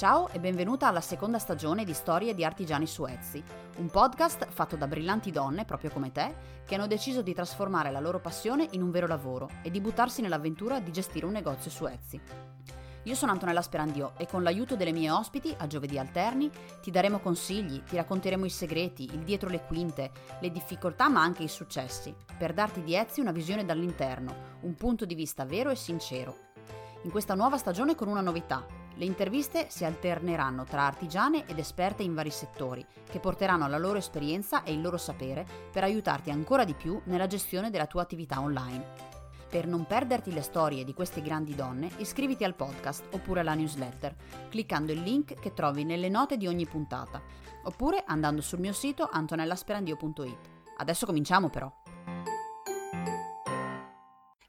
Ciao e benvenuta alla seconda stagione di Storie di Artigiani su Etsy, un podcast fatto da brillanti donne, proprio come te, che hanno deciso di trasformare la loro passione in un vero lavoro e di buttarsi nell'avventura di gestire un negozio su Etsy. Io sono Antonella Sperandio e con l'aiuto delle mie ospiti, a giovedì alterni, ti daremo consigli, ti racconteremo i segreti, il dietro le quinte, le difficoltà ma anche i successi, per darti di Etsy una visione dall'interno, un punto di vista vero e sincero. In questa nuova stagione con una novità, le interviste si alterneranno tra artigiane ed esperte in vari settori, che porteranno la loro esperienza e il loro sapere per aiutarti ancora di più nella gestione della tua attività online. Per non perderti le storie di queste grandi donne, iscriviti al podcast oppure alla newsletter, cliccando il link che trovi nelle note di ogni puntata, oppure andando sul mio sito antonellasperandio.it. Adesso cominciamo però!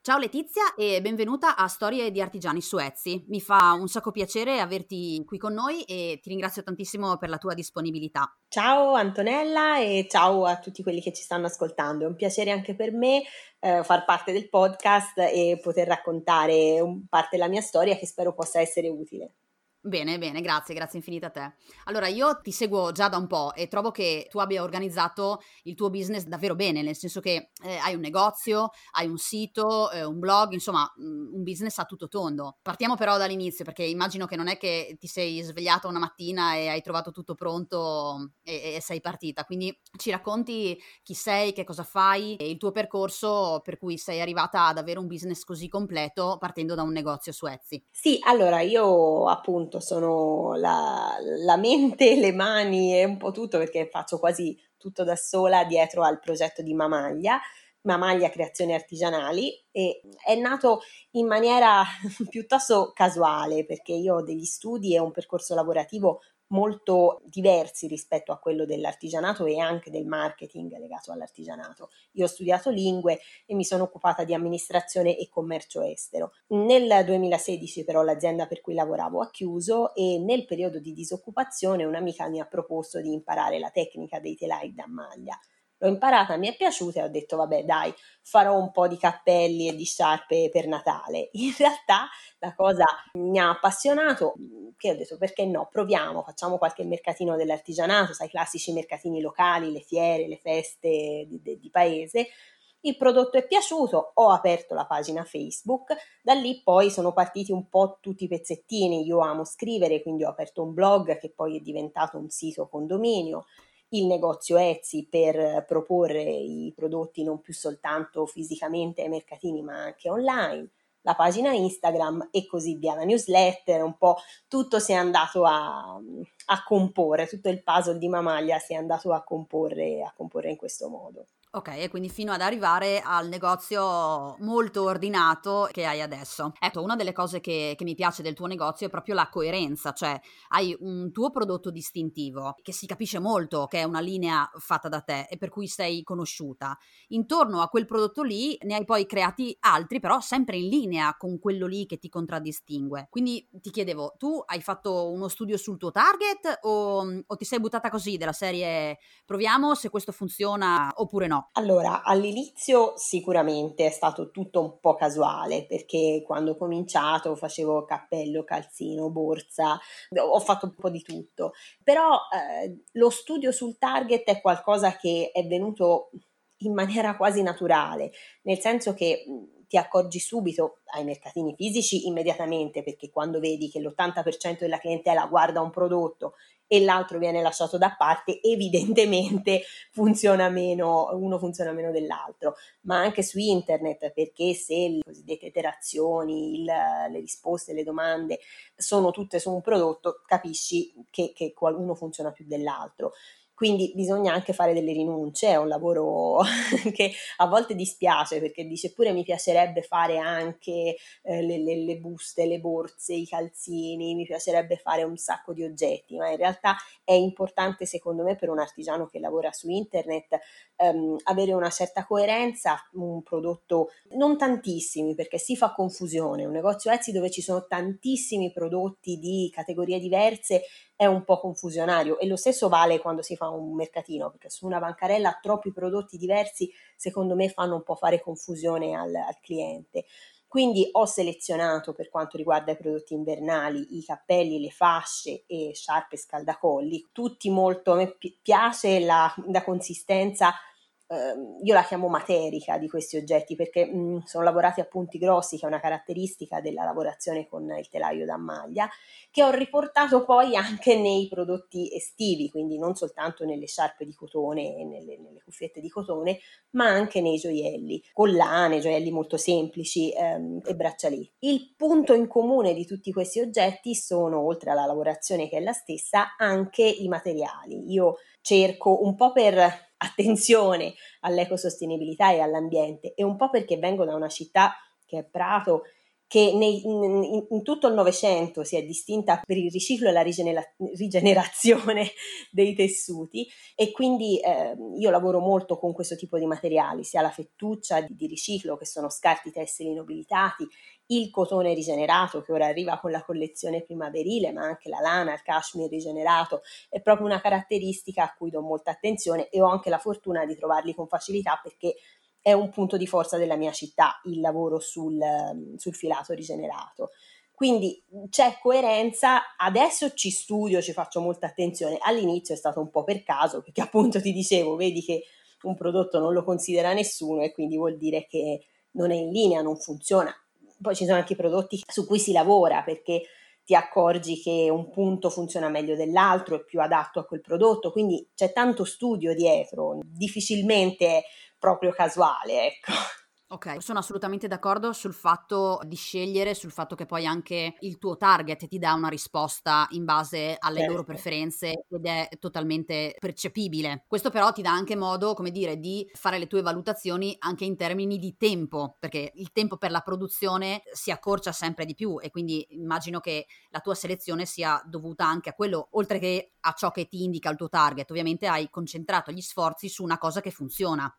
Ciao Letizia e benvenuta a Storie di Artigiani su Etsy. Mi fa un sacco piacere averti qui con noi e ti ringrazio tantissimo per la tua disponibilità. Ciao Antonella e ciao a tutti quelli che ci stanno ascoltando. È un piacere anche per me eh, far parte del podcast e poter raccontare un, parte della mia storia che spero possa essere utile. Bene, bene, grazie, grazie infinite a te. Allora, io ti seguo già da un po' e trovo che tu abbia organizzato il tuo business davvero bene, nel senso che eh, hai un negozio, hai un sito, eh, un blog, insomma, mm, un business a tutto tondo. Partiamo però dall'inizio, perché immagino che non è che ti sei svegliata una mattina e hai trovato tutto pronto e, e sei partita. Quindi ci racconti chi sei, che cosa fai e il tuo percorso per cui sei arrivata ad avere un business così completo partendo da un negozio su Etsy. Sì, allora io appunto appunto sono la, la mente, le mani e un po' tutto perché faccio quasi tutto da sola dietro al progetto di Mamaglia. Mamaglia Creazioni Artigianali e è nato in maniera piuttosto casuale perché io ho degli studi e un percorso lavorativo molto diversi rispetto a quello dell'artigianato e anche del marketing legato all'artigianato. Io ho studiato lingue e mi sono occupata di amministrazione e commercio estero. Nel 2016 però l'azienda per cui lavoravo ha chiuso e nel periodo di disoccupazione un'amica mi ha proposto di imparare la tecnica dei telai da maglia l'ho imparata, mi è piaciuta e ho detto vabbè dai, farò un po' di cappelli e di sciarpe per Natale. In realtà la cosa mi ha appassionato, che ho detto perché no, proviamo, facciamo qualche mercatino dell'artigianato, sai, i classici mercatini locali, le fiere, le feste di, di, di paese. Il prodotto è piaciuto, ho aperto la pagina Facebook, da lì poi sono partiti un po' tutti i pezzettini, io amo scrivere, quindi ho aperto un blog che poi è diventato un sito condominio, il negozio Etsy per proporre i prodotti non più soltanto fisicamente ai mercatini ma anche online, la pagina Instagram e così via, la newsletter, un po' tutto si è andato a, a comporre, tutto il puzzle di Mamaglia si è andato a comporre, a comporre in questo modo. Ok, e quindi fino ad arrivare al negozio molto ordinato che hai adesso. Ecco, una delle cose che, che, mi piace del tuo negozio è proprio la coerenza, cioè hai un tuo prodotto distintivo che si capisce molto che è una linea fatta da te e per cui sei conosciuta. Intorno a quel prodotto lì ne hai poi creati altri, però sempre in linea con quello lì che ti contraddistingue. Quindi ti chiedevo, tu hai fatto uno studio sul tuo target o, o ti sei buttata così della serie proviamo se questo funziona oppure no? Allora, all'inizio sicuramente è stato tutto un po' casuale perché quando ho cominciato facevo cappello, calzino, borsa, ho fatto un po' di tutto, però eh, lo studio sul target è qualcosa che è venuto in maniera quasi naturale, nel senso che ti accorgi subito ai mercatini fisici immediatamente perché quando vedi che l'80% della clientela guarda un prodotto e l'altro viene lasciato da parte, evidentemente funziona meno, uno funziona meno dell'altro, ma anche su internet perché se le cosiddette iterazioni, il, le risposte, le domande sono tutte su un prodotto, capisci che, che uno funziona più dell'altro. Quindi bisogna anche fare delle rinunce, è un lavoro che a volte dispiace perché dice pure mi piacerebbe fare anche eh, le, le, le, buste, le borse, i calzini, mi piacerebbe fare un sacco di oggetti, ma in realtà è importante secondo me per un artigiano che lavora su internet ehm, avere una certa coerenza, un prodotto non tantissimi perché si fa confusione, un negozio Etsy dove ci sono tantissimi prodotti di categorie diverse è un po' confusionario e lo stesso vale quando si fa un mercatino, perché su una bancarella troppi prodotti diversi secondo me fanno un po' fare confusione al, al cliente. Quindi ho selezionato per quanto riguarda i prodotti invernali i cappelli, le fasce e sciarpe scaldacolli, tutti molto, a me piace la, la consistenza io la chiamo materica di questi oggetti perché mh, mm, sono lavorati a punti grossi, che è una caratteristica della lavorazione con il telaio da maglia, che ho riportato poi anche nei prodotti estivi, quindi non soltanto nelle sciarpe di cotone e nelle, nelle cuffiette di cotone, ma anche nei gioielli, collane, gioielli molto semplici ehm, e braccialetti. Il punto in comune di tutti questi oggetti sono, oltre alla lavorazione che è la stessa, anche i materiali. Io cerco un po' per attenzione all'ecosostenibilità e all'ambiente. E un po' perché vengo da una città che è Prato che nei, in, in, tutto il Novecento si è distinta per il riciclo e la rigenera- rigenerazione dei tessuti e quindi eh, io lavoro molto con questo tipo di materiali, sia la fettuccia di, di riciclo che sono scarti tessili nobilitati, il cotone rigenerato che ora arriva con la collezione primaverile, ma anche la lana, il cashmere rigenerato, è proprio una caratteristica a cui do molta attenzione e ho anche la fortuna di trovarli con facilità perché è un punto di forza della mia città, il lavoro sul, sul filato rigenerato. Quindi c'è coerenza, adesso ci studio, ci faccio molta attenzione, all'inizio è stato un po' per caso, perché appunto ti dicevo, vedi che un prodotto non lo considera nessuno e quindi vuol dire che non è in linea, non funziona. Poi ci sono anche i prodotti su cui si lavora perché ti accorgi che un punto funziona meglio dell'altro, è più adatto a quel prodotto, quindi c'è tanto studio dietro, difficilmente proprio casuale, ecco. Ok, sono assolutamente d'accordo sul fatto di scegliere, sul fatto che poi anche il tuo target ti dà una risposta in base alle certo. loro preferenze ed è totalmente percepibile. Questo però ti dà anche modo, come dire, di fare le tue valutazioni anche in termini di tempo, perché il tempo per la produzione si accorcia sempre di più e quindi immagino che la tua selezione sia dovuta anche a quello, oltre che a ciò che ti indica il tuo target. Ovviamente hai concentrato gli sforzi su una cosa che funziona.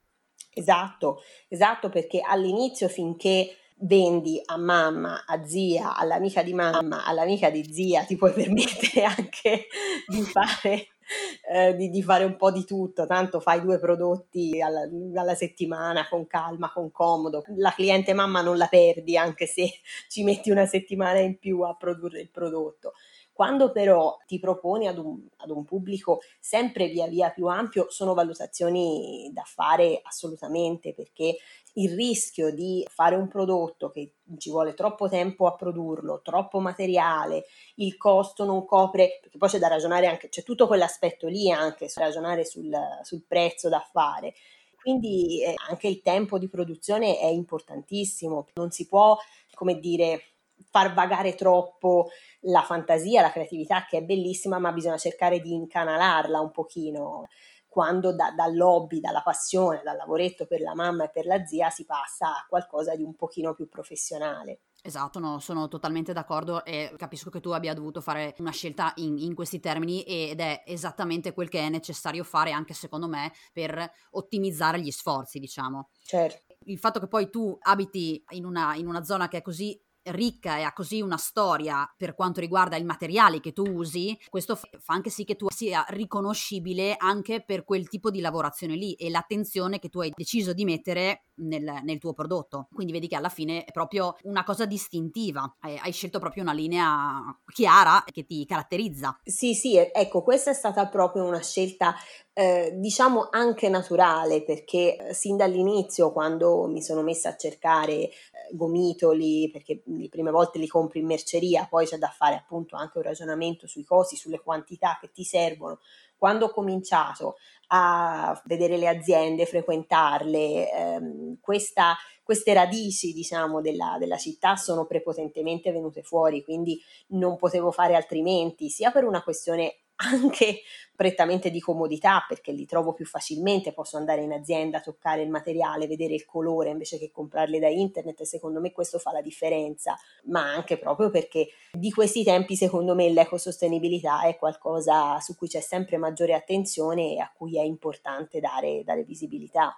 Esatto, esatto, perché all'inizio finché vendi a mamma, a zia, all'amica di mamma, all'amica di zia, ti puoi permettere anche di fare, eh, di, di fare un po' di tutto, tanto fai due prodotti alla, alla, settimana con calma, con comodo. La cliente mamma non la perdi anche se ci metti una settimana in più a produrre il prodotto. Quando però ti proponi ad un, ad un pubblico sempre via via più ampio, sono valutazioni da fare assolutamente perché il rischio di fare un prodotto che ci vuole troppo tempo a produrlo, troppo materiale, il costo non copre, perché poi c'è da ragionare anche, c'è tutto quell'aspetto lì anche, ragionare sul, sul prezzo da fare. Quindi eh, anche il tempo di produzione è importantissimo, non si può, come dire, far vagare troppo la fantasia, la creatività che è bellissima, ma bisogna cercare di incanalarla un pochino quando da, dal hobby, dalla passione, dal lavoretto per la mamma e per la zia si passa a qualcosa di un pochino più professionale. Esatto, no, sono totalmente d'accordo e capisco che tu abbia dovuto fare una scelta in, in, questi termini ed è esattamente quel che è necessario fare anche secondo me per ottimizzare gli sforzi, diciamo. Certo. Il fatto che poi tu abiti in una, in una zona che è così ricca e ha così una storia per quanto riguarda i materiali che tu usi, questo fa anche sì che tu sia riconoscibile anche per quel tipo di lavorazione lì e l'attenzione che tu hai deciso di mettere nel, nel tuo prodotto. Quindi vedi che alla fine è proprio una cosa distintiva, hai, hai scelto proprio una linea chiara che ti caratterizza. Sì, sì, ecco, questa è stata proprio una scelta eh, diciamo anche naturale perché eh, sin dall'inizio quando mi sono messa a cercare eh, gomitoli perché le prime volte li compri in merceria poi c'è da fare appunto anche un ragionamento sui costi sulle quantità che ti servono. Quando ho cominciato a vedere le aziende, frequentarle, ehm, questa, queste radici diciamo, della, della, città sono prepotentemente venute fuori, quindi non potevo fare altrimenti, sia per una questione anche prettamente di comodità perché li trovo più facilmente, posso andare in azienda, toccare il materiale, vedere il colore invece che comprarli da internet e secondo me questo fa la differenza, ma anche proprio perché di questi tempi secondo me l'ecosostenibilità è qualcosa su cui c'è sempre maggiore attenzione e a cui è importante dare, dare visibilità.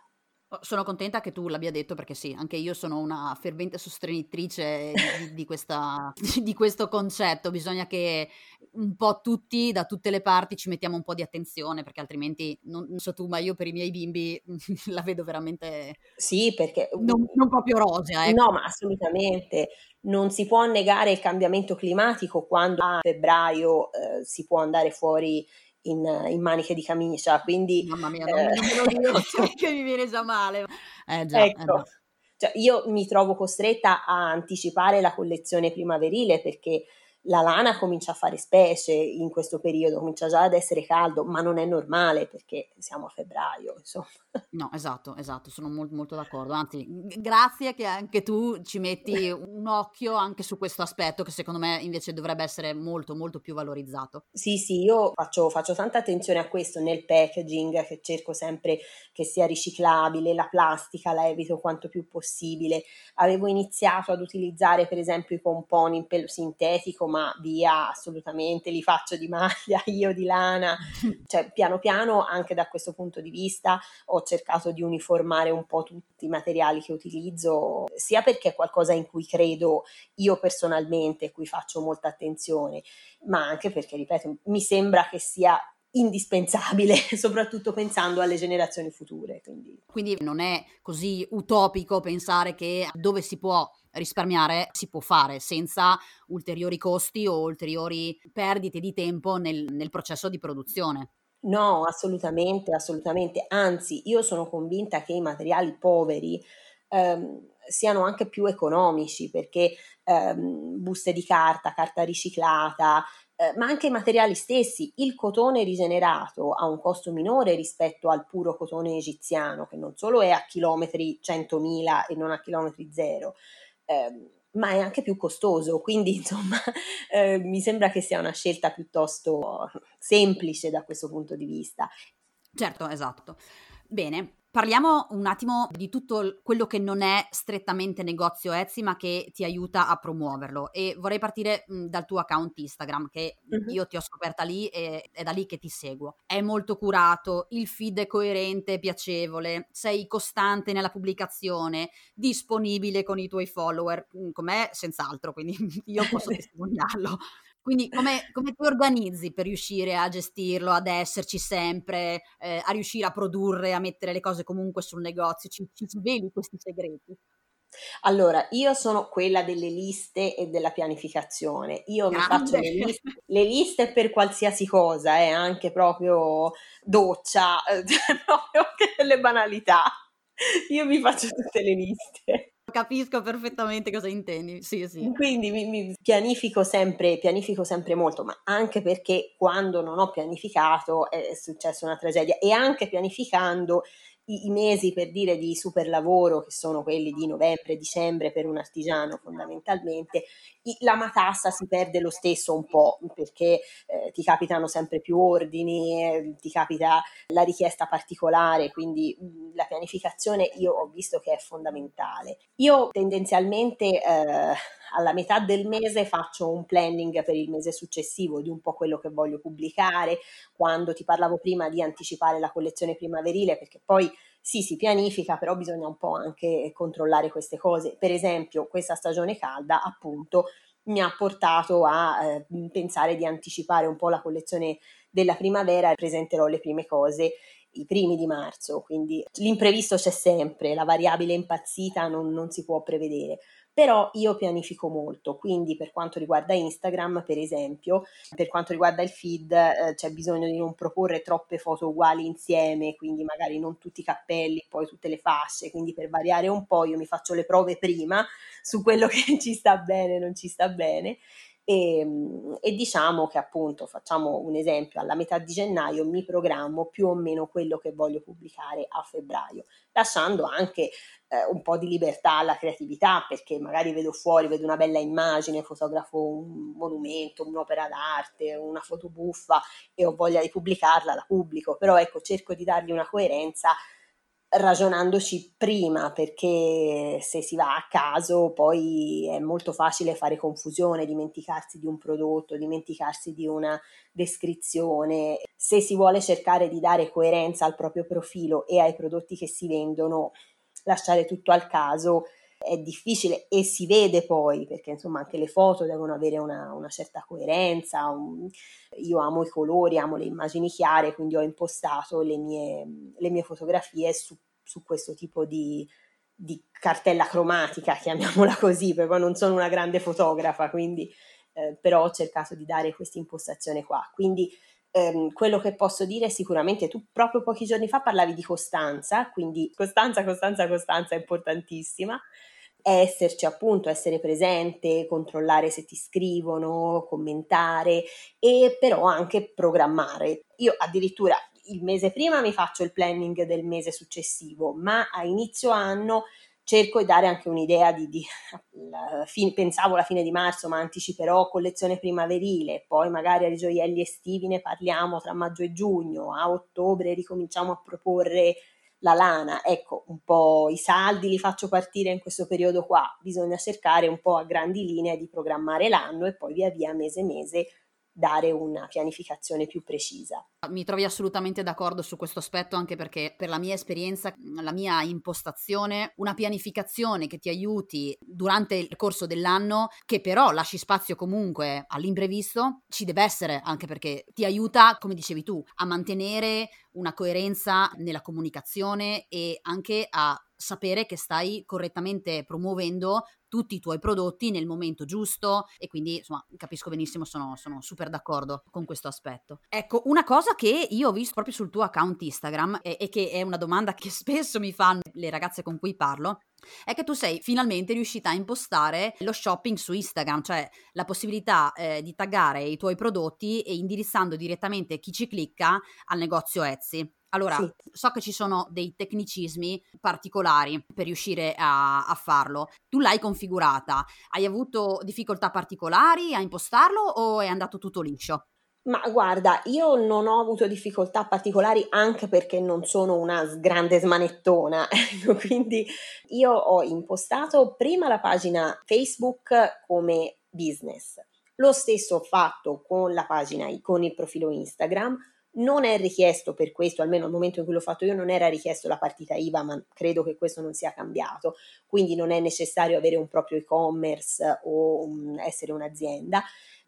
Sono contenta che tu l'abbia detto perché sì, anche io sono una fervente sostenitrice di, di, questa, di, questo concetto. Bisogna che un po' tutti, da tutte le parti, ci mettiamo un po' di attenzione perché altrimenti, non, non so tu, ma io per i miei bimbi la vedo veramente... Sì, perché... Non, non proprio rosea. Ecco. No, ma assolutamente. Non si può negare il cambiamento climatico quando a febbraio eh, si può andare fuori in, in, maniche di camicia, quindi... Mamma mia, non, eh, non me lo dico che mi viene già male. Eh già, ecco, eh cioè io mi trovo costretta a anticipare la collezione primaverile perché la lana comincia a fare specie in questo periodo, comincia già ad essere caldo, ma non è normale perché siamo a febbraio, insomma. No, esatto, esatto, sono molto, molto d'accordo. Anzi, grazie che anche tu ci metti un occhio anche su questo aspetto che secondo me invece dovrebbe essere molto, molto più valorizzato. Sì, sì, io faccio, faccio tanta attenzione a questo nel packaging, che cerco sempre che sia riciclabile, la plastica la evito quanto più possibile. Avevo iniziato ad utilizzare per esempio i pomponi in pelo sintetico, ma via assolutamente, li faccio di maglia, io di lana, cioè piano piano anche da questo punto di vista ho cercato di uniformare un po' tutti i materiali che utilizzo, sia perché è qualcosa in cui credo io personalmente, cui faccio molta attenzione, ma anche perché, ripeto, mi sembra che sia indispensabile, soprattutto pensando alle generazioni future. Quindi. quindi non è così utopico pensare che dove si può risparmiare si può fare senza ulteriori costi o ulteriori perdite di tempo nel, nel processo di produzione. No, assolutamente, assolutamente. Anzi, io sono convinta che i materiali poveri ehm, siano anche più economici perché ehm, buste di carta, carta riciclata, eh, ma anche i materiali stessi. Il cotone rigenerato ha un costo minore rispetto al puro cotone egiziano, che non solo è a chilometri 100.000 e non a chilometri zero. Ehm, ma è anche più costoso, quindi insomma eh, mi sembra che sia una scelta piuttosto semplice da questo punto di vista. Certo, esatto. Bene, Parliamo un attimo di tutto quello che non è strettamente negozio Etsy, ma che ti aiuta a promuoverlo. E vorrei partire mh, dal tuo account Instagram, che uh-huh. io ti ho scoperta lì e è da lì che ti seguo. È molto curato, il feed è coerente, piacevole, sei costante nella pubblicazione, disponibile con i tuoi follower, com'è senz'altro, quindi io posso testimoniarlo. Quindi come, come, ti organizzi per riuscire a gestirlo, ad esserci sempre, eh, a riuscire a produrre, a mettere le cose comunque sul negozio? Ci, ci sveli questi segreti? Allora, io sono quella delle liste e della pianificazione. Io Grande. mi faccio le liste, le liste, per qualsiasi cosa, eh, anche proprio doccia, eh, proprio le banalità. Io mi faccio tutte le liste capisco perfettamente cosa intendi. Sì, sì. Quindi mi, mi pianifico, sempre, pianifico sempre molto, ma anche perché quando non ho pianificato è successa una tragedia e anche pianificando i, i, mesi per dire di super lavoro, che sono quelli di novembre, dicembre per un artigiano fondamentalmente, i, la matassa si perde lo stesso un po' perché eh, ti capitano sempre più ordini, eh, ti capita la richiesta particolare, quindi mh, la pianificazione io ho visto che è fondamentale. Io tendenzialmente eh, alla metà del mese faccio un planning per il mese successivo di un po' quello che voglio pubblicare, quando ti parlavo prima di anticipare la collezione primaverile, perché poi sì, si pianifica, però bisogna un po' anche controllare queste cose. Per esempio, questa stagione calda, appunto, mi ha portato a eh, pensare di anticipare un po' la collezione della primavera e presenterò le prime cose i primi di marzo, quindi l'imprevisto c'è sempre, la variabile impazzita non, non si può prevedere. Però io pianifico molto, quindi per quanto riguarda Instagram, per esempio, per quanto riguarda il feed, eh, c'è bisogno di non proporre troppe foto uguali insieme, quindi magari non tutti i cappelli, poi tutte le fasce, quindi per variare un po' io mi faccio le prove prima su quello che ci sta bene e non ci sta bene e, ehm, e, diciamo che appunto facciamo un esempio alla metà di gennaio mi programmo più o meno quello che voglio pubblicare a febbraio lasciando anche eh, un po' di libertà alla creatività perché magari vedo fuori vedo una bella immagine fotografo un monumento un'opera d'arte una foto buffa e ho voglia di pubblicarla la pubblico però ecco cerco di dargli una coerenza ragionandoci prima perché se si va a caso poi è molto facile fare confusione, dimenticarsi di un prodotto, dimenticarsi di una descrizione. Se si vuole cercare di dare coerenza al proprio profilo e ai prodotti che si vendono, lasciare tutto al caso è difficile e si vede poi perché insomma anche le foto devono avere una, una certa coerenza. Un, io amo i colori, amo le immagini chiare, quindi ho impostato le mie, le mie fotografie su, su questo tipo di, di, cartella cromatica, chiamiamola così, perché non sono una grande fotografa, quindi eh, però ho cercato di dare questa impostazione qua. Quindi ehm, quello che posso dire sicuramente tu proprio pochi giorni fa parlavi di costanza, quindi costanza, costanza, costanza è importantissima esserci appunto, essere presente, controllare se ti scrivono, commentare e però anche programmare. Io addirittura il mese prima mi faccio il planning del mese successivo, ma a inizio anno cerco di dare anche un'idea di, di la, fin, pensavo la fine di marzo, ma anticiperò collezione primaverile, poi magari ai gioielli estivi ne parliamo tra maggio e giugno, a ottobre ricominciamo a proporre la lana, ecco, un po' i saldi li faccio partire in questo periodo qua, bisogna cercare un po' a grandi linee di programmare l'anno e poi via via mese mese dare una pianificazione più precisa. Mi trovi assolutamente d'accordo su questo aspetto anche perché per la mia esperienza, la mia impostazione, una pianificazione che ti aiuti durante il corso dell'anno, che però lasci spazio comunque all'imprevisto, ci deve essere anche perché ti aiuta, come dicevi tu, a mantenere una coerenza nella comunicazione e anche a sapere che stai correttamente promuovendo tutti i tuoi prodotti nel momento giusto e quindi insomma capisco benissimo, sono, sono super d'accordo con questo aspetto. Ecco, una cosa che io ho visto proprio sul tuo account Instagram e, e che è una domanda che spesso mi fanno le ragazze con cui parlo è che tu sei finalmente riuscita a impostare lo shopping su Instagram, cioè la possibilità eh, di taggare i tuoi prodotti e indirizzando direttamente chi ci clicca al negozio Etsy. Allora, sì. so che ci sono dei tecnicismi particolari per riuscire a, a, farlo. Tu l'hai configurata, hai avuto difficoltà particolari a impostarlo o è andato tutto liscio? Ma guarda, io non ho avuto difficoltà particolari anche perché non sono una grande smanettona, quindi io ho impostato prima la pagina Facebook come business. Lo stesso ho fatto con la pagina, con il profilo Instagram, non è richiesto per questo, almeno al momento in cui l'ho fatto io, non era richiesto la partita IVA, ma credo che questo non sia cambiato. Quindi non è necessario avere un proprio e-commerce o essere un'azienda.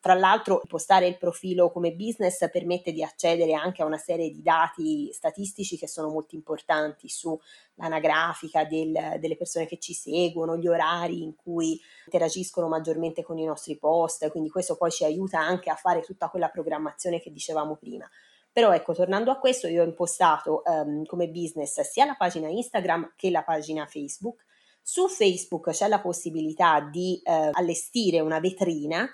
Tra l'altro, postare il profilo come business permette di accedere anche a una serie di dati statistici che sono molto importanti sull'anagrafica del, delle persone che ci seguono, gli orari in cui interagiscono maggiormente con i nostri post, quindi questo poi ci aiuta anche a fare tutta quella programmazione che dicevamo prima. Però ecco, tornando a questo, io ho impostato um, come business sia la pagina Instagram che la pagina Facebook. Su Facebook c'è la possibilità di uh, allestire una vetrina.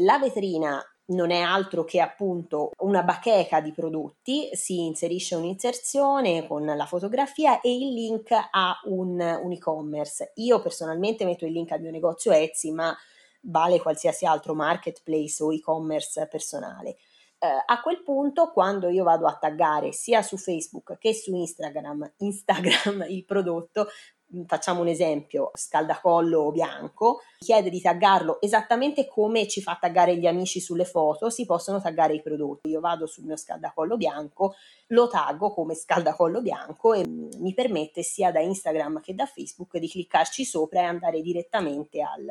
La vetrina non è altro che appunto una bacheca di prodotti, si inserisce un'inserzione con la fotografia e il link a un, un e-commerce. Io personalmente metto il link al mio negozio Etsy, ma vale qualsiasi altro marketplace o e-commerce personale. Eh, a quel punto, quando io vado a taggare sia su Facebook che su Instagram, Instagram il prodotto, mm, facciamo un esempio, scaldacollo bianco, chiede di taggarlo esattamente come ci fa taggare gli amici sulle foto, si possono taggare i prodotti. Io vado sul mio scaldacollo bianco, lo taggo come scaldacollo bianco e mm, mi permette sia da Instagram che da Facebook di cliccarci sopra e andare direttamente al,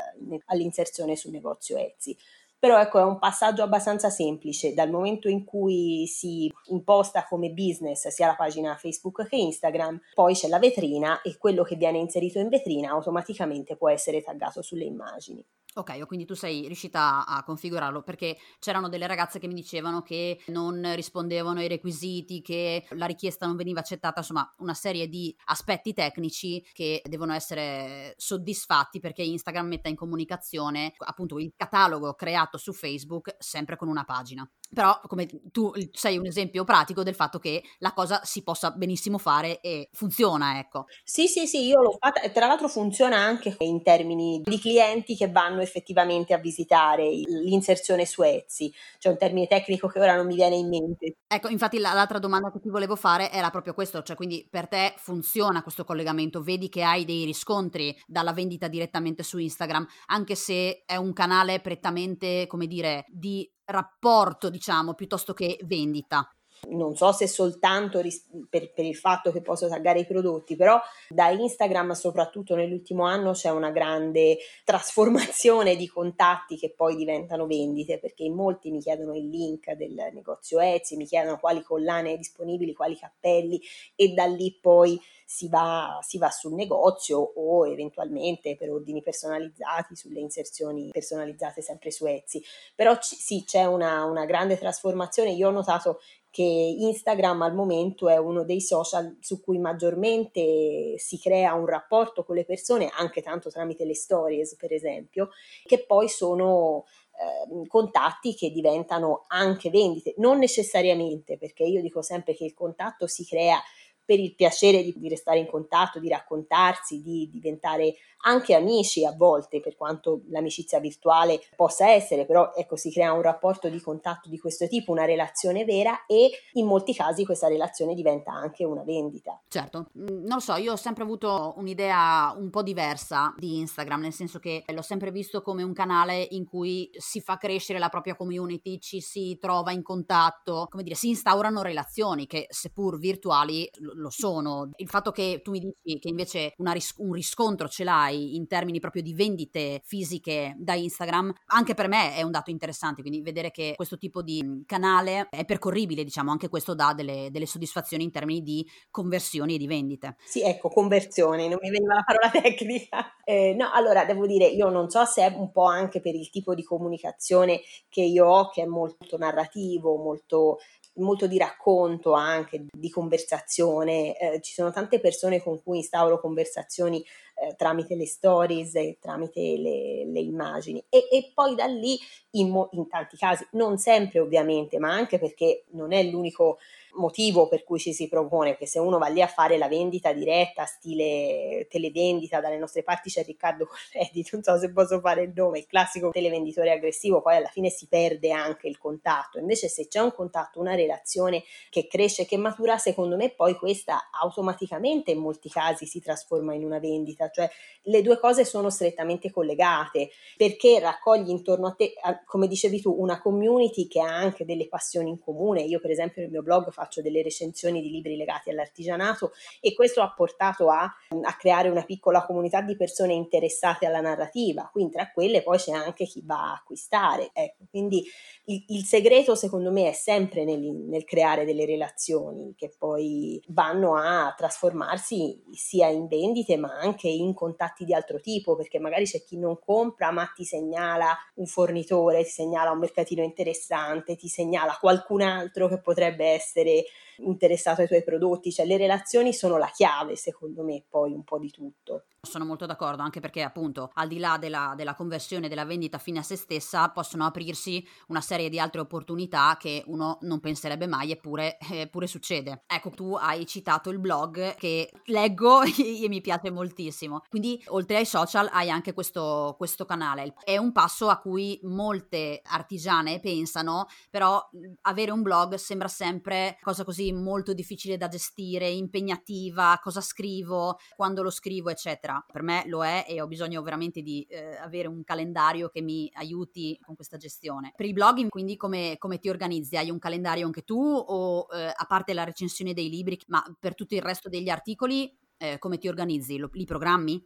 all'inserzione sul negozio Etsy. Però ecco, è un passaggio abbastanza semplice, dal momento in cui si imposta come business sia la pagina Facebook che Instagram, poi c'è la vetrina e quello che viene inserito in vetrina automaticamente può essere taggato sulle immagini. Ok, quindi tu sei riuscita a configurarlo perché c'erano delle ragazze che mi dicevano che non rispondevano ai requisiti, che la richiesta non veniva accettata, insomma una serie di aspetti tecnici che devono essere soddisfatti perché Instagram metta in comunicazione appunto il catalogo creato su Facebook sempre con una pagina. Però come tu sei un esempio pratico del fatto che la cosa si possa benissimo fare e funziona, ecco. Sì, sì, sì, io l'ho fatta e tra l'altro funziona anche in termini di clienti che vanno effettivamente a visitare l'inserzione su Etsy. C'è un termine tecnico che ora non mi viene in mente. Ecco, infatti l'altra domanda che ti volevo fare era proprio questo, cioè quindi per te funziona questo collegamento, vedi che hai dei riscontri dalla vendita direttamente su Instagram, anche se è un canale prettamente, come dire, di rapporto, diciamo, piuttosto che vendita non so se soltanto ris- per, per, il fatto che posso taggare i prodotti, però da Instagram, soprattutto nell'ultimo anno, c'è una grande trasformazione di contatti che poi diventano vendite, perché molti mi chiedono il link del negozio Etsy, mi chiedono quali collane disponibili, quali cappelli e da lì poi si va, si va sul negozio o eventualmente per ordini personalizzati sulle inserzioni personalizzate sempre su Etsy. Però c- sì, c'è una, una grande trasformazione. Io ho notato che Instagram al momento è uno dei social su cui maggiormente si crea un rapporto con le persone, anche tanto tramite le stories, per esempio, che poi sono eh, contatti che diventano anche vendite, non necessariamente, perché io dico sempre che il contatto si crea per il piacere di, di, restare in contatto, di raccontarsi, di diventare anche amici a volte, per quanto l'amicizia virtuale possa essere, però ecco si crea un rapporto di contatto di questo tipo, una relazione vera e in molti casi questa relazione diventa anche una vendita. Certo, mm, non lo so, io ho sempre avuto un'idea un po' diversa di Instagram, nel senso che l'ho sempre visto come un canale in cui si fa crescere la propria community, ci si trova in contatto, come dire, si instaurano relazioni che seppur virtuali lo sono. Il fatto che tu mi dici che invece ris- un riscontro ce l'hai in termini proprio di vendite fisiche da Instagram, anche per me è un dato interessante, quindi vedere che questo tipo di canale è percorribile, diciamo, anche questo dà delle, delle soddisfazioni in termini di conversioni e di vendite. Sì, ecco, conversioni, non mi veniva la parola tecnica. Eh, no, allora devo dire, io non so se è un po' anche per il tipo di comunicazione che io ho, che è molto narrativo, molto molto di racconto anche, di conversazione. Eh, ci sono tante persone con cui instauro conversazioni eh, tramite le stories e tramite le, le immagini e, e, poi da lì in, mo- in tanti casi, non sempre ovviamente, ma anche perché non è l'unico motivo per cui ci si propone che se uno va lì a fare la vendita diretta, stile televendita, dalle nostre parti c'è Riccardo Corredi, non so se posso fare il nome, il classico televenditore aggressivo, poi alla fine si perde anche il contatto. Invece se c'è un contatto, una relazione che cresce, che matura, secondo me poi questa automaticamente in molti casi si trasforma in una vendita, cioè le due cose sono strettamente collegate perché raccogli intorno a te, come dicevi tu, una community che ha anche delle passioni in comune. Io per esempio nel mio blog faccio faccio delle recensioni di libri legati all'artigianato e questo ha portato a, a creare una piccola comunità di persone interessate alla narrativa, quindi tra quelle poi c'è anche chi va a acquistare. Ecco, quindi il, il segreto secondo me è sempre nel, nel creare delle relazioni che poi vanno a trasformarsi sia in vendite ma anche in contatti di altro tipo, perché magari c'è chi non compra ma ti segnala un fornitore, ti segnala un mercatino interessante, ti segnala qualcun altro che potrebbe essere Okay. Interessato ai tuoi prodotti, cioè le relazioni sono la chiave secondo me poi un po' di tutto. Sono molto d'accordo, anche perché appunto al di là della, della conversione, della vendita fine a se stessa, possono aprirsi una serie di altre opportunità che uno non penserebbe mai, eppure, eppure succede. Ecco, tu hai citato il blog che leggo e mi piace moltissimo. Quindi oltre ai social hai anche questo, questo canale. È un passo a cui molte artigiane pensano, però avere un blog sembra sempre cosa così molto difficile da gestire, impegnativa, cosa scrivo, quando lo scrivo, eccetera per me lo è e ho bisogno veramente di eh, avere un calendario che mi aiuti con questa gestione. Per i blogging quindi come, come ti organizzi? Hai un calendario anche tu o eh, a parte la recensione dei libri, ma per tutto il resto degli articoli eh, come ti organizzi? Lo, li programmi?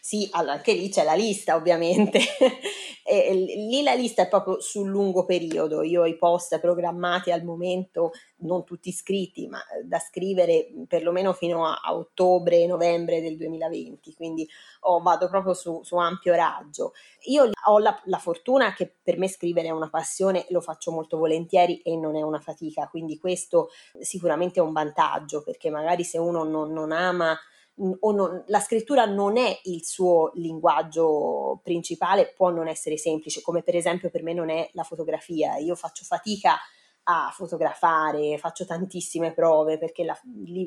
Sì, allora anche lì c'è la lista ovviamente, e, lì la lista è proprio sul lungo periodo, io ho i post programmati al momento, non tutti scritti, ma eh, da scrivere perlomeno fino a, a ottobre, novembre del 2020, quindi oh, vado proprio su, su, ampio raggio. Io ho la, la fortuna che per me scrivere è una passione, lo faccio molto volentieri e non è una fatica, quindi questo sicuramente è un vantaggio, perché magari se uno non, non ama non, la scrittura non è il suo linguaggio principale, può non essere semplice, come per esempio per me non è la fotografia. Io faccio fatica a fotografare, faccio tantissime prove perché la,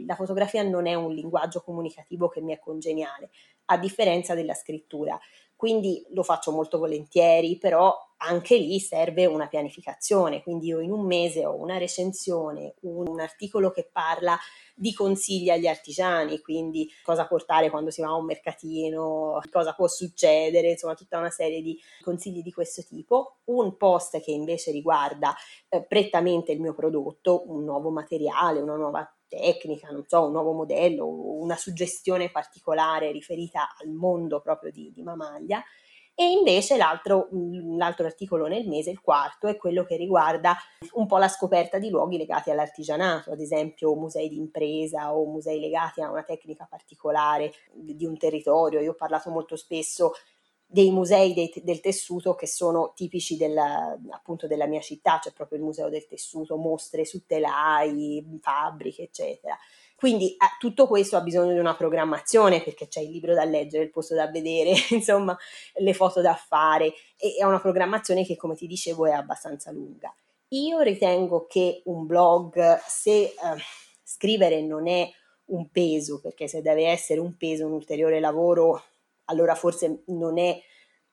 la fotografia non è un linguaggio comunicativo che mi è congeniale, a differenza della scrittura. Quindi lo faccio molto volentieri, però anche lì serve una pianificazione, quindi io in un mese ho una recensione, un articolo che parla di consigli agli artigiani, quindi cosa portare quando si va a un mercatino, cosa può succedere, insomma tutta una serie di consigli di questo tipo, un post che invece riguarda eh, prettamente il mio prodotto, un nuovo materiale, una nuova tecnica, non so, un nuovo modello, una suggestione particolare riferita al mondo proprio di, di Mamaglia e invece l'altro, mm, l'altro articolo nel mese, il quarto, è quello che riguarda un po' la scoperta di luoghi legati all'artigianato, ad esempio musei di impresa o musei legati a una tecnica particolare di un territorio. Io ho parlato molto spesso dei musei dei, del tessuto che sono tipici della, appunto della mia città, c'è cioè proprio il museo del tessuto, mostre su telai, fabbriche, eccetera. Quindi eh, tutto questo ha bisogno di una programmazione perché c'è il libro da leggere, il posto da vedere, insomma, le foto da fare e è una programmazione che, come ti dicevo, è abbastanza lunga. Io ritengo che un blog, se eh, scrivere non è un peso, perché se deve essere un peso, un ulteriore lavoro, allora forse non è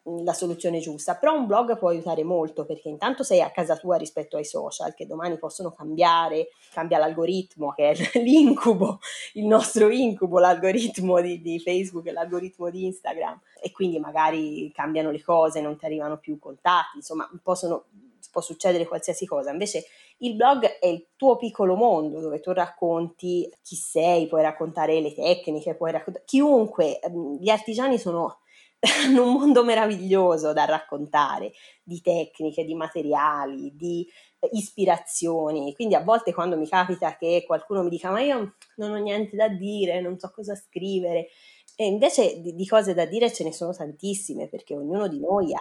la soluzione giusta, però un blog può aiutare molto perché intanto sei a casa tua rispetto ai social che domani possono cambiare, cambia l'algoritmo che è l'incubo, il nostro incubo, l'algoritmo di, di Facebook e l'algoritmo di Instagram. E quindi magari cambiano le cose, non ti arrivano più contatti, insomma possono, può succedere qualsiasi cosa, invece il blog è il tuo piccolo mondo dove tu racconti chi sei, puoi raccontare le tecniche, puoi raccontare chiunque, ehm, gli artigiani sono hanno un mondo meraviglioso da raccontare di tecniche, di materiali, di eh, ispirazioni. Quindi a volte quando mi capita che qualcuno mi dica ma io non ho niente da dire, non so cosa scrivere, e invece di cose da dire ce ne sono tantissime perché ognuno di noi ha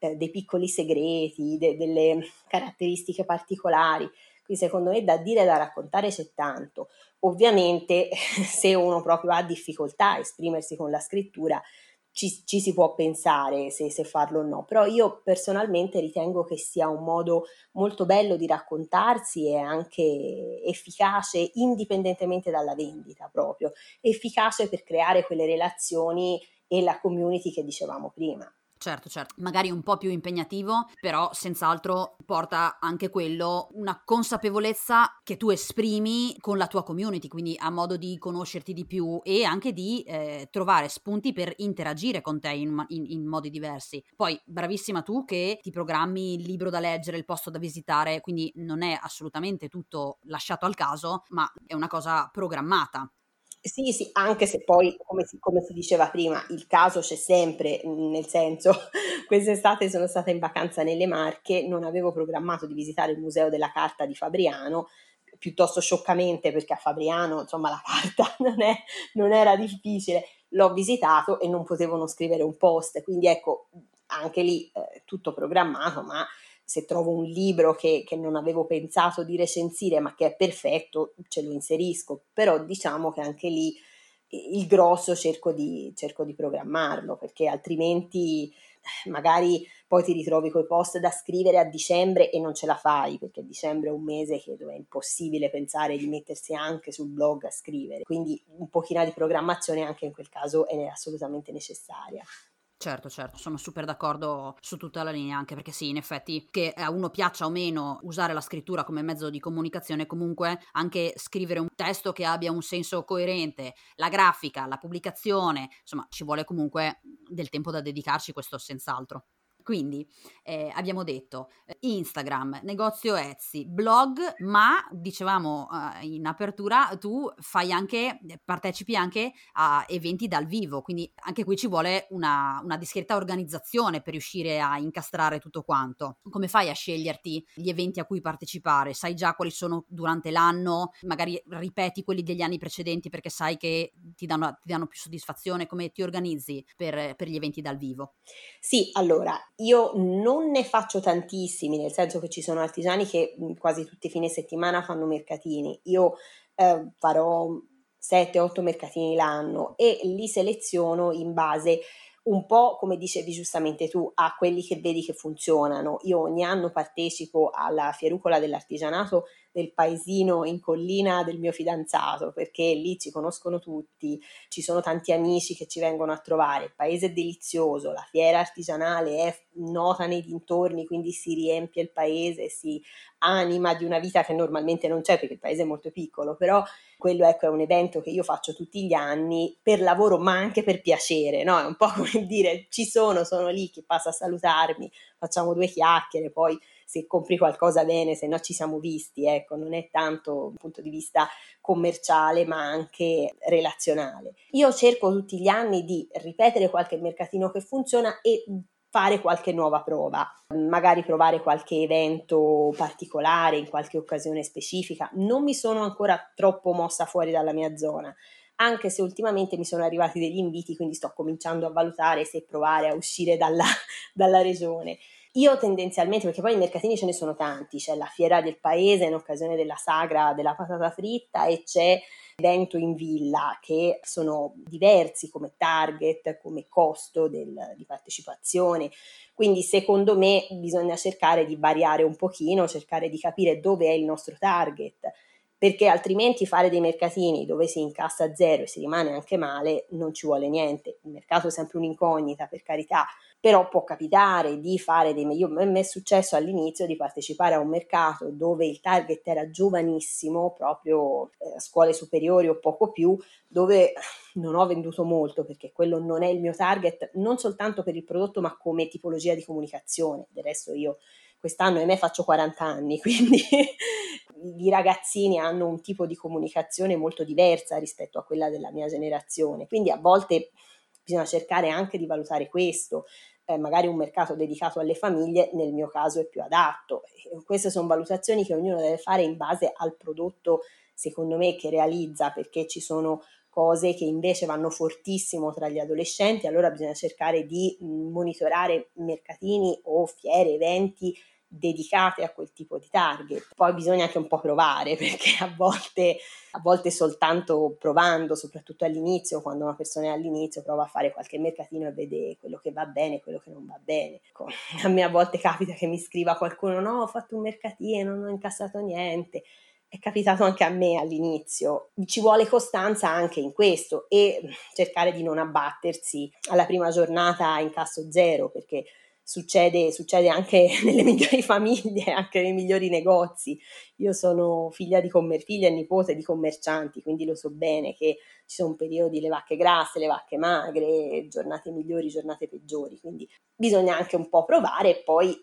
eh, dei piccoli segreti, de, delle caratteristiche particolari. Quindi secondo me da dire e da raccontare c'è tanto. Ovviamente se uno proprio ha difficoltà a esprimersi con la scrittura, ci, ci, si può pensare se, se, farlo o no, però io personalmente ritengo che sia un modo molto bello di raccontarsi e anche efficace indipendentemente dalla vendita proprio, efficace per creare quelle relazioni e la community che dicevamo prima. Certo, certo, magari un po' più impegnativo, però senz'altro porta anche quello una consapevolezza che tu esprimi con la tua community, quindi a modo di conoscerti di più e anche di eh, trovare spunti per interagire con te in, in, in, modi diversi. Poi, bravissima tu che ti programmi il libro da leggere, il posto da visitare, quindi non è assolutamente tutto lasciato al caso, ma è una cosa programmata. Sì, sì, anche se poi, come si, come si, diceva prima, il caso c'è sempre, mhmm, nel senso, quest'estate sono stata in vacanza nelle Marche, non avevo programmato di visitare il Museo della Carta di Fabriano, piuttosto scioccamente perché a Fabriano, insomma, la carta non, è, non era difficile, l'ho visitato e non potevo non scrivere un post, quindi ecco, anche lì eh, tutto programmato, ma se trovo un libro che, che, non avevo pensato di recensire ma che è perfetto, ce lo inserisco, però diciamo che anche lì il grosso cerco di, cerco di programmarlo perché altrimenti eh, magari poi ti ritrovi coi post da scrivere a dicembre e non ce la fai perché dicembre è un mese che dove è impossibile pensare di mettersi anche sul blog a scrivere quindi un pochino di programmazione anche in quel caso è assolutamente necessaria. Certo, certo, sono super d'accordo su tutta la linea, anche perché sì, in effetti, che a uno piaccia o meno usare la scrittura come mezzo di comunicazione, comunque anche scrivere un testo che abbia un senso coerente, la grafica, la pubblicazione, insomma, ci vuole comunque del tempo da dedicarci, questo senz'altro. Quindi eh, abbiamo detto eh, Instagram, negozio Etsy, blog, ma dicevamo eh, in apertura tu fai anche, partecipi anche a eventi dal vivo, quindi anche qui ci vuole una, una discreta organizzazione per riuscire a incastrare tutto quanto. Come fai a sceglierti gli eventi a cui partecipare? Sai già quali sono durante l'anno, magari ripeti quelli degli anni precedenti perché sai che ti danno, ti danno più soddisfazione, come ti organizzi per, per gli eventi dal vivo? Sì, allora io non ne faccio tantissimi, nel senso che ci sono artigiani che mhmm, quasi tutti i fine settimana fanno mercatini. Io eh, farò 7-8 mercatini l'anno e li seleziono in base un po' come dicevi giustamente tu, a quelli che vedi che funzionano. Io ogni anno partecipo alla Fierucola dell'artigianato del paesino in collina del mio fidanzato, perché lì ci conoscono tutti, ci sono tanti amici che ci vengono a trovare, il paese è delizioso, la fiera artigianale è nota nei dintorni, quindi si riempie il paese, si anima di una vita che normalmente non c'è perché il paese è molto piccolo, però quello ecco, è un evento che io faccio tutti gli anni per lavoro ma anche per piacere, no? È un po' come dire ci sono, sono lì, chi passa a salutarmi, facciamo due chiacchiere, poi se compri qualcosa bene, se no ci siamo visti, ecco, non è tanto un punto di vista commerciale ma anche relazionale. Io cerco tutti gli anni di ripetere qualche mercatino che funziona e fare qualche nuova prova, magari provare qualche evento particolare in qualche occasione specifica. Non mi sono ancora troppo mossa fuori dalla mia zona, anche se ultimamente mi sono arrivati degli inviti, quindi sto cominciando a valutare se provare a uscire dalla, dalla regione. Io tendenzialmente, perché poi i mercatini ce ne sono tanti, c'è la fiera del paese in occasione della sagra della patata fritta e c'è evento in villa che sono diversi come target, come costo del, di partecipazione. Quindi secondo me bisogna cercare di variare un pochino, cercare di capire dove è il nostro target, perché altrimenti fare dei mercatini dove si incassa zero e si rimane anche male non ci vuole niente. Il mercato è sempre un'incognita, per carità, però può capitare di fare dei io, a me è successo all'inizio di partecipare a un mercato dove il target era giovanissimo, proprio eh, scuole superiori o poco più, dove non ho venduto molto perché quello non è il mio target, non soltanto per il prodotto ma come tipologia di comunicazione. Del resto io quest'anno a me faccio 40 anni, quindi i ragazzini hanno un tipo di comunicazione molto diversa rispetto a quella della mia generazione. Quindi a volte bisogna cercare anche di valutare questo, eh, magari un mercato dedicato alle famiglie nel mio caso è più adatto. Queste sono valutazioni che ognuno deve fare in base al prodotto, secondo me, che realizza, perché ci sono cose che invece vanno fortissimo tra gli adolescenti, allora bisogna cercare di monitorare mercatini o fiere, eventi dedicate a quel tipo di target. Poi bisogna anche un po' provare perché a volte, a volte soltanto provando, soprattutto all'inizio, quando una persona è all'inizio, prova a fare qualche mercatino e vede quello che va bene e quello che non va bene. Ecco, a me a volte capita che mi scriva qualcuno: No, ho fatto un mercatino, non ho incassato niente. È capitato anche a me all'inizio. Ci vuole costanza anche in questo e cercare di non abbattersi alla prima giornata in casso zero perché succede, succede anche nelle migliori famiglie, anche nei migliori negozi. Io sono figlia, di commer- figlia e nipote di commercianti, quindi lo so bene che ci sono periodi le vacche grasse, le vacche magre, giornate migliori, giornate peggiori, quindi bisogna anche un po' provare e poi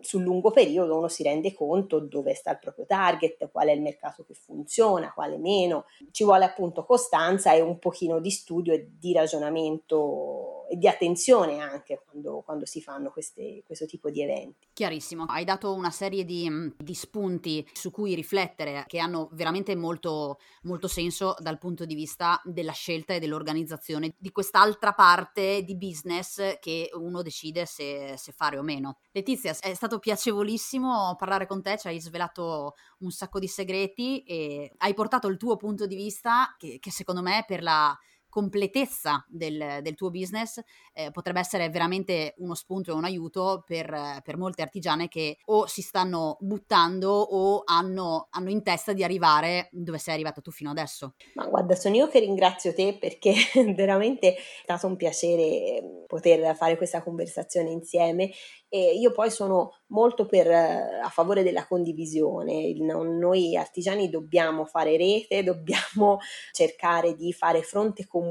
sul lungo periodo uno si rende conto dove sta il proprio target, qual è il mercato che funziona, quale meno. Ci vuole appunto costanza e un pochino di studio e di ragionamento e di attenzione anche quando, quando si fanno queste, questo tipo di eventi. Chiarissimo, hai dato una serie di, di spunti su cui riflettere che hanno veramente molto, molto senso dal punto di vista della scelta e dell'organizzazione di quest'altra parte di business che uno decide se, se fare o meno. Letizia, è stato piacevolissimo parlare con te, ci hai svelato un sacco di segreti e hai portato il tuo punto di vista che, che secondo me per la completezza del, del tuo business eh, potrebbe essere veramente uno spunto e un aiuto per, per, molte artigiane che o si stanno buttando o hanno, hanno, in testa di arrivare dove sei arrivata tu fino adesso. Ma guarda, sono io che ringrazio te perché veramente è stato un piacere poter fare questa conversazione insieme e io poi sono molto per, a favore della condivisione. Noi artigiani dobbiamo fare rete, dobbiamo cercare di fare fronte comune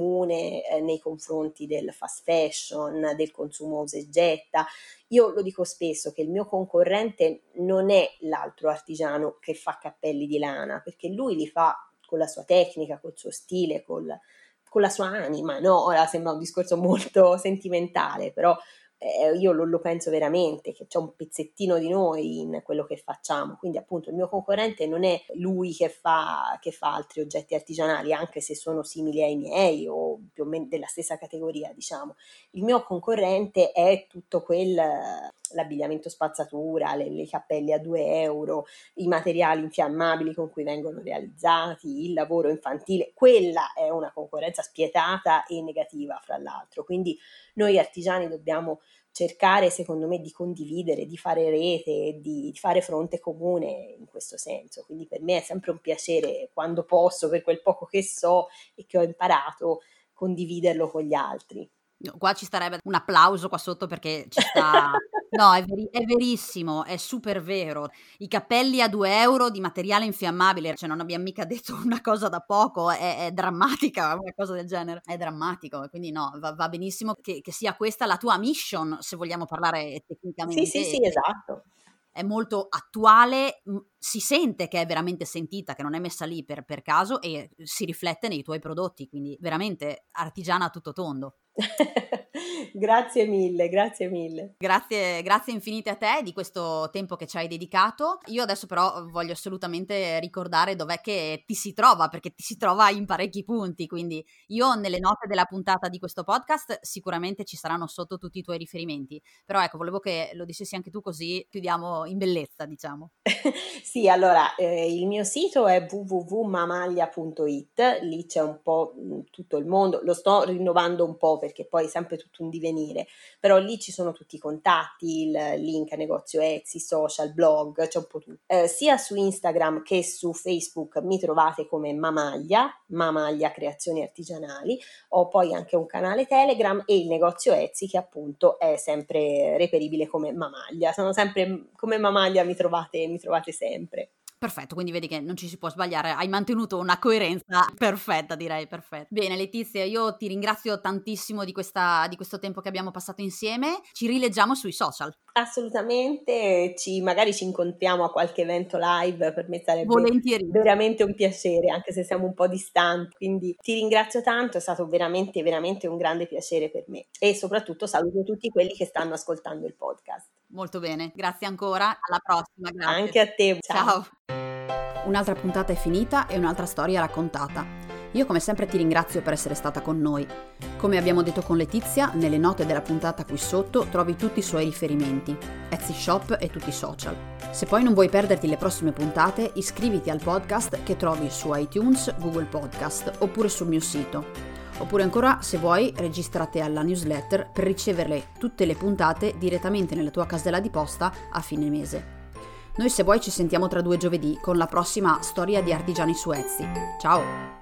eh, nei confronti del fast fashion, del consumo usa e getta. Io lo dico spesso che il mio concorrente non è l'altro artigiano che fa cappelli di lana, perché lui li fa con la sua tecnica, col suo stile, col, con la sua anima, no? Ora sembra un discorso molto sentimentale, però eh, io lo, lo, penso veramente che c'è un pezzettino di noi in quello che facciamo, quindi appunto il mio concorrente non è lui che fa, che fa altri oggetti artigianali, anche se sono simili ai miei o più o meno della stessa categoria, diciamo. Il mio concorrente è tutto quel l'abbigliamento spazzatura, le, le cappelle a 2 euro, i materiali infiammabili con cui vengono realizzati, il lavoro infantile, quella è una concorrenza spietata e negativa fra l'altro. Quindi noi artigiani dobbiamo cercare secondo me di condividere, di fare rete, di, fare fronte comune in questo senso. Quindi per me è sempre un piacere quando posso, per quel poco che so e che ho imparato, condividerlo con gli altri. Qua ci starebbe un applauso qua sotto perché ci sta... No, è, veri- è, verissimo, è super vero. I cappelli a 2 euro di materiale infiammabile, cioè non abbiamo mica detto una cosa da poco, è, è drammatica una cosa del genere. È drammatico, quindi no, va, va benissimo che, che, sia questa la tua mission, se vogliamo parlare tecnicamente. Sì, sì, sì, esatto è molto attuale, si sente che è veramente sentita, che non è messa lì per, per caso e si riflette nei tuoi prodotti, quindi veramente artigiana a tutto tondo. grazie mille, grazie mille. Grazie, grazie infinite a te di questo tempo che ci hai dedicato. Io adesso però voglio assolutamente ricordare dov'è che ti si trova, perché ti si trova in parecchi punti, quindi io nelle note della puntata di questo podcast sicuramente ci saranno sotto tutti i tuoi riferimenti, però ecco, volevo che lo dicessi anche tu così chiudiamo in bellezza, diciamo. sì, allora, eh, il mio sito è www.mamaglia.it, lì c'è un po' tutto il mondo, lo sto rinnovando un po' perché poi è sempre tutto un divenire, però lì ci sono tutti i contatti, il link a negozio Etsy, social, blog, c'è un po' tutto. Eh, sia su Instagram che su Facebook mi trovate come Mamaglia, Mamaglia Creazioni Artigianali, ho poi anche un canale Telegram e il negozio Etsy che appunto è sempre reperibile come Mamaglia, sono sempre come Mamaglia mi trovate, mi trovate sempre. Perfetto, quindi vedi che non ci si può sbagliare, hai mantenuto una coerenza perfetta, direi, perfetta. Bene, Letizia, io ti ringrazio tantissimo di, questa, di questo tempo che abbiamo passato insieme. Ci rileggiamo sui social. Assolutamente, ci, magari ci incontriamo a qualche evento live, per me sarebbe Volentieri. veramente un piacere, anche se siamo un po' distanti. Quindi ti ringrazio tanto, è stato veramente, veramente un grande piacere per me. E soprattutto saluto tutti quelli che stanno ascoltando il podcast. Molto bene, grazie ancora, alla prossima. Grazie. Anche a te, ciao. ciao. Un'altra puntata è finita e un'altra storia raccontata. Io come sempre ti ringrazio per essere stata con noi. Come abbiamo detto con Letizia, nelle note della puntata qui sotto trovi tutti i suoi riferimenti, Etsy Shop e tutti i social. Se poi non vuoi perderti le prossime puntate, iscriviti al podcast che trovi su iTunes, Google Podcast oppure sul mio sito Oppure ancora, se vuoi, registrati alla newsletter per riceverle tutte le puntate direttamente nella tua casella di posta a fine mese. Noi se vuoi ci sentiamo tra due giovedì con la prossima storia di artigiani su Etsy. Ciao!